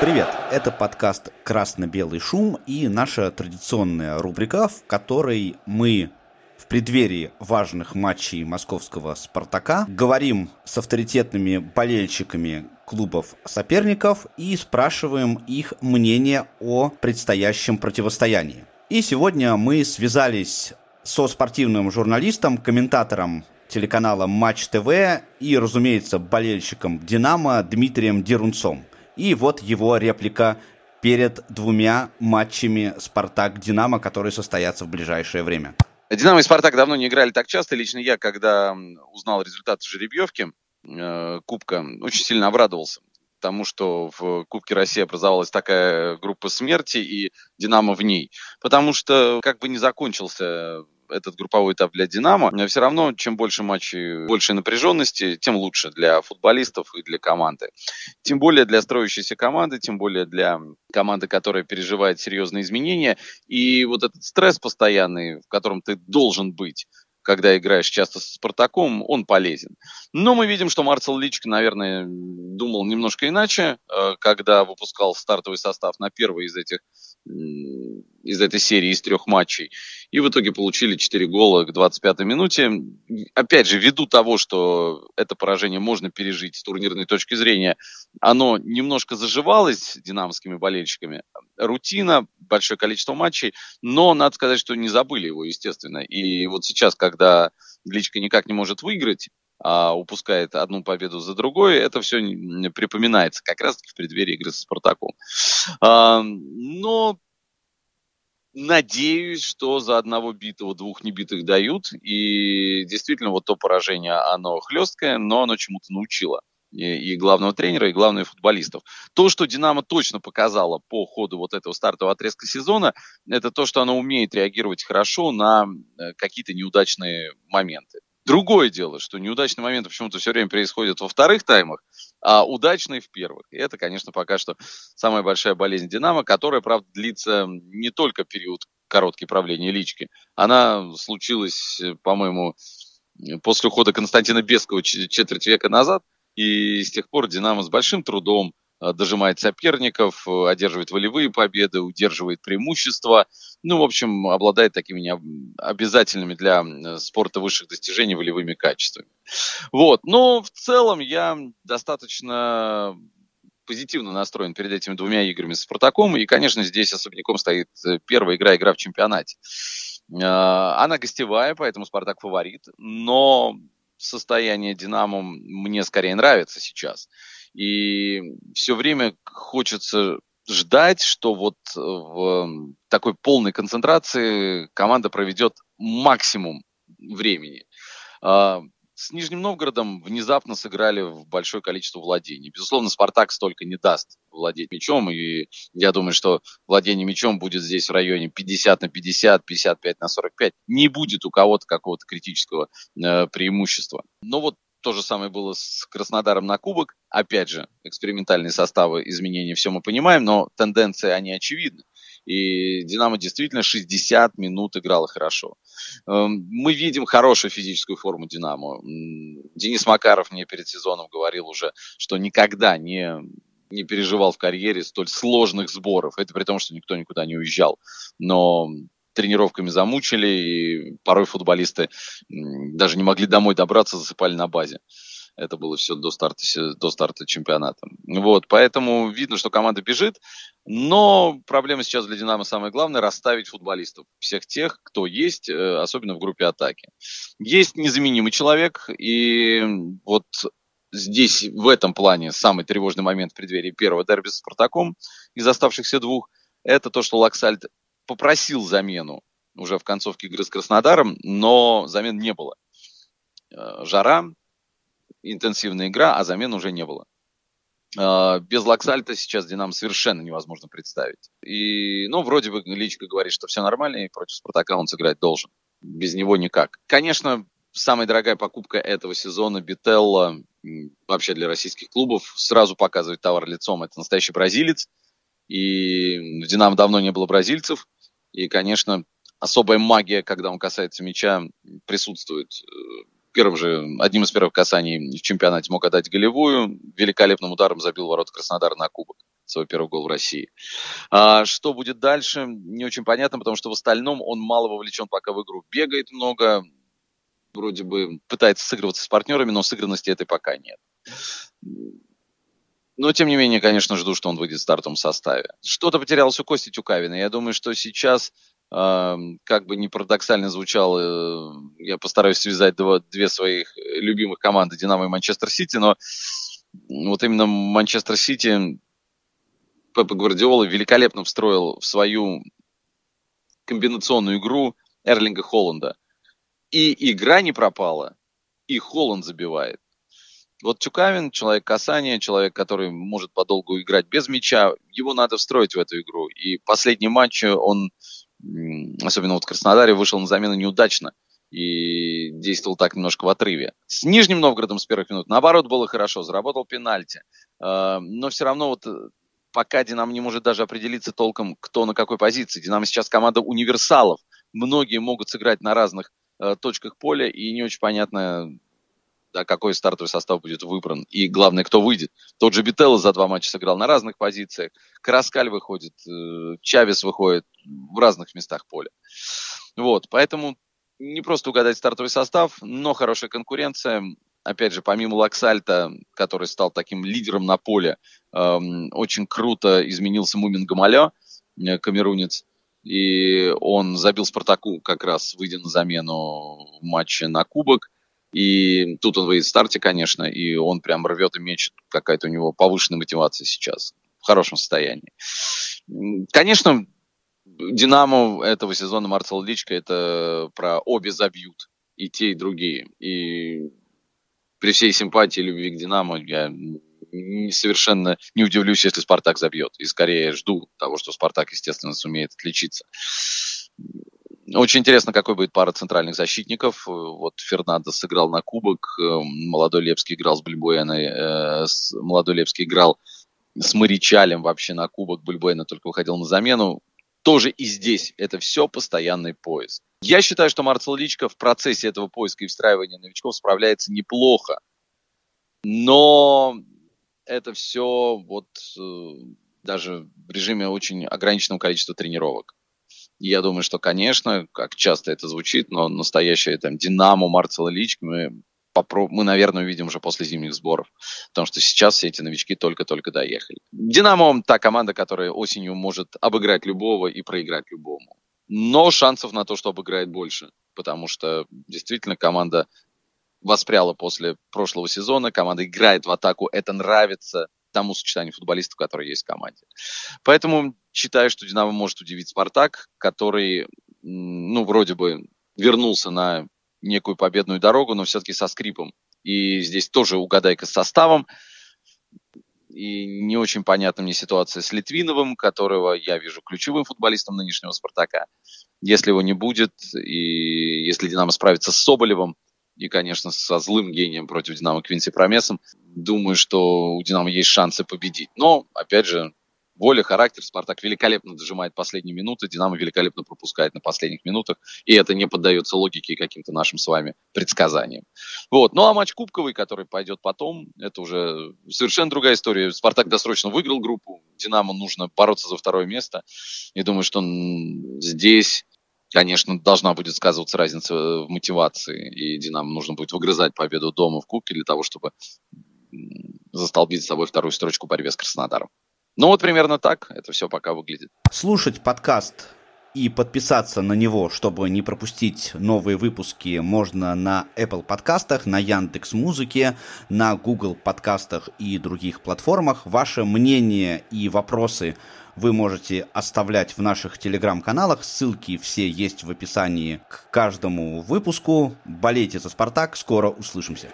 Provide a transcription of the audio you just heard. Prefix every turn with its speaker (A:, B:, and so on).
A: Привет! Это подкаст «Красно-белый шум» и наша традиционная рубрика, в которой мы в преддверии важных матчей московского «Спартака» говорим с авторитетными болельщиками клубов соперников и спрашиваем их мнение о предстоящем противостоянии. И сегодня мы связались со спортивным журналистом, комментатором телеканала Матч ТВ и, разумеется, болельщиком Динамо Дмитрием Дерунцом. И вот его реплика перед двумя матчами «Спартак-Динамо», которые состоятся в ближайшее время.
B: «Динамо» и «Спартак» давно не играли так часто. Лично я, когда узнал результаты жеребьевки э, Кубка, очень сильно обрадовался тому, что в Кубке России образовалась такая группа смерти и «Динамо» в ней. Потому что как бы не закончился этот групповой этап для «Динамо», но все равно, чем больше матчей, больше напряженности, тем лучше для футболистов и для команды. Тем более для строящейся команды, тем более для команды, которая переживает серьезные изменения. И вот этот стресс постоянный, в котором ты должен быть, когда играешь часто с Спартаком, он полезен. Но мы видим, что Марцел Личко, наверное, думал немножко иначе, э, когда выпускал стартовый состав на первый из этих из этой серии, из трех матчей. И в итоге получили 4 гола к 25-й минуте. Опять же, ввиду того, что это поражение можно пережить с турнирной точки зрения, оно немножко заживалось динамскими болельщиками. Рутина, большое количество матчей, но надо сказать, что не забыли его, естественно. И вот сейчас, когда Гличка никак не может выиграть, а упускает одну победу за другой, это все припоминается как раз в преддверии игры со Спартаком. А, но надеюсь, что за одного битого двух небитых дают. И действительно, вот то поражение, оно хлесткое, но оно чему-то научило и, главного тренера, и главных футболистов. То, что Динамо точно показало по ходу вот этого стартового отрезка сезона, это то, что оно умеет реагировать хорошо на э, какие-то неудачные моменты. Другое дело, что неудачные моменты почему-то все время происходят во вторых таймах, а удачные в первых. И это, конечно, пока что самая большая болезнь Динамо, которая, правда, длится не только период короткий правления лички. Она случилась, по-моему, после ухода Константина Бескова четверть века назад, и с тех пор Динамо с большим трудом дожимает соперников, э, одерживает волевые победы, удерживает преимущества. Ну, в общем, обладает такими обязательными для спорта высших достижений волевыми качествами. Вот. Но в целом я достаточно позитивно настроен перед этими двумя играми с Спартаком. И, конечно, здесь особняком стоит э, первая игра, игра в чемпионате. Она гостевая, поэтому Спартак фаворит. Но состояние Динамо мне скорее нравится сейчас. И все время хочется ждать, что вот в такой полной концентрации команда проведет максимум времени. А, с Нижним Новгородом внезапно сыграли в большое количество владений. Безусловно, Спартак столько не даст владеть мячом, и я думаю, что владение мячом будет здесь в районе 50 на 50, 55 на 45. Не будет у кого-то какого-то критического э, преимущества. Но вот то же самое было с Краснодаром на кубок. Опять же, экспериментальные составы, изменения, все мы понимаем, но тенденции, они очевидны. И Динамо действительно 60 минут играла хорошо. Эм, мы видим хорошую физическую форму Динамо. Денис Макаров мне перед сезоном говорил уже, что никогда не не переживал в карьере столь сложных сборов. Это при том, что никто никуда не уезжал. Но тренировками замучили, и порой футболисты даже не могли домой добраться, засыпали на базе. Это было все до старта, до старта чемпионата. Вот, поэтому видно, что команда бежит, но проблема сейчас для «Динамо» самое главное – расставить футболистов. Всех тех, кто есть, э, особенно в группе атаки. Есть незаменимый человек, и вот здесь в этом плане самый тревожный момент в преддверии первого дерби с «Спартаком» из оставшихся двух – это то, что Лаксальд попросил замену уже в концовке игры с Краснодаром, но замен не было. Э, жара, интенсивная игра, а замен уже не было. Э, без Лаксальта сейчас Динамо совершенно невозможно представить. И, ну, вроде бы Личка говорит, что все нормально, и против Спартака он сыграть должен. Без него никак. Конечно, самая дорогая покупка этого сезона Бителла, вообще для российских клубов, сразу показывает товар лицом. Это настоящий бразилец. И в Динамо давно не было бразильцев. И, конечно, особая магия, когда он касается мяча, присутствует. Первым же, одним из первых касаний в чемпионате мог отдать голевую. Великолепным ударом забил ворот Краснодара на кубок. свой первый гол в России. А что будет дальше, не очень понятно, потому что в остальном он мало вовлечен пока в игру. Бегает много, вроде бы пытается сыгрываться с партнерами, но сыгранности этой пока нет. Но, тем не менее, конечно, жду, что он выйдет в стартовом составе. Что-то потерялось у Кости Тюкавина. Я думаю, что сейчас, э, как бы не парадоксально звучало, э, я постараюсь связать два, две своих любимых команды, Динамо и Манчестер Сити, но вот именно Манчестер Сити Пепа Гвардиола великолепно встроил в свою комбинационную игру Эрлинга Холланда. И игра не пропала, и Холланд забивает. Вот Тюкавин, человек касания, человек, который может подолгу играть без мяча, его надо встроить в эту игру. И последний матч он, особенно вот в Краснодаре, вышел на замену неудачно и действовал так немножко в отрыве. С Нижним Новгородом с первых минут, наоборот, было хорошо, заработал пенальти. А, но все равно вот э, пока Динамо не может даже определиться толком, кто на какой позиции. Динамо сейчас команда универсалов. Многие могут сыграть на разных э, точках поля, и не очень понятно, да, какой стартовый состав будет выбран. И главное, кто выйдет. Тот же Бителло за два матча сыграл на разных позициях. Караскаль выходит, э, Чавес выходит в разных местах поля. Вот, поэтому не просто угадать стартовый состав, но хорошая конкуренция. Опять же, помимо Лаксальта, который стал таким лидером на поле, эм, очень круто изменился Мумин Гамаля, э, камерунец. И он забил Спартаку как раз, выйдя на замену в матче на Кубок. И тут он выйдет в старте, конечно, и он прям рвет и мечет. Какая-то у него повышенная мотивация сейчас. В хорошем состоянии. Конечно, Динамо этого сезона Марцел Личка это про обе забьют. И те, и другие. И при всей симпатии и любви к Динамо я совершенно не удивлюсь, если Спартак забьет. И скорее жду того, что Спартак, естественно, сумеет отличиться. Очень интересно, какой будет пара центральных защитников. Вот Фернандо сыграл на кубок, э, молодой Лепский играл с Бульбуэной, э, молодой Лепский играл с Маричалем вообще на кубок, Бульбуэна только выходил на замену. Тоже и здесь это все постоянный поиск. Я считаю, что Марцел Личко в процессе этого поиска и встраивания новичков справляется неплохо. Но это все вот э, даже в режиме очень ограниченного количества тренировок. Я думаю, что, конечно, как часто это звучит, но настоящее там Динамо Марцела Лич мы, попро- мы, наверное, увидим уже после зимних сборов. Потому что сейчас все эти новички только-только доехали. Динамо та команда, которая осенью может обыграть любого и проиграть любому. Но шансов на то, что обыграет больше. Потому что действительно команда воспряла после прошлого сезона, команда играет в атаку, это нравится тому сочетанию футболистов, которые есть в команде. Поэтому считаю, что Динамо может удивить Спартак, который, ну, вроде бы вернулся на некую победную дорогу, но все-таки со скрипом. И здесь тоже угадайка с составом. И не очень понятна мне ситуация с Литвиновым, которого я вижу ключевым футболистом нынешнего «Спартака». Если его не будет, и если «Динамо» справится с Соболевым, и, конечно, со злым гением против «Динамо» Квинси Промесом, думаю, что у «Динамо» есть шансы победить. Но, опять же, воля, характер. Спартак великолепно дожимает последние минуты, Динамо великолепно пропускает на последних минутах, и это не поддается логике каким-то нашим с вами предсказаниям. Вот. Ну а матч кубковый, который пойдет потом, это уже совершенно другая история. Спартак досрочно выиграл группу, Динамо нужно бороться за второе место. И думаю, что здесь Конечно, должна будет сказываться разница в мотивации, и Динамо нужно будет выгрызать победу дома в Кубке для того, чтобы застолбить с собой вторую строчку в борьбе с Краснодаром. Ну вот примерно так это все пока выглядит.
A: Слушать подкаст и подписаться на него, чтобы не пропустить новые выпуски, можно на Apple подкастах, на Яндекс Музыке, на Google подкастах и других платформах. Ваше мнение и вопросы вы можете оставлять в наших телеграм-каналах. Ссылки все есть в описании к каждому выпуску. Болейте за «Спартак». Скоро услышимся.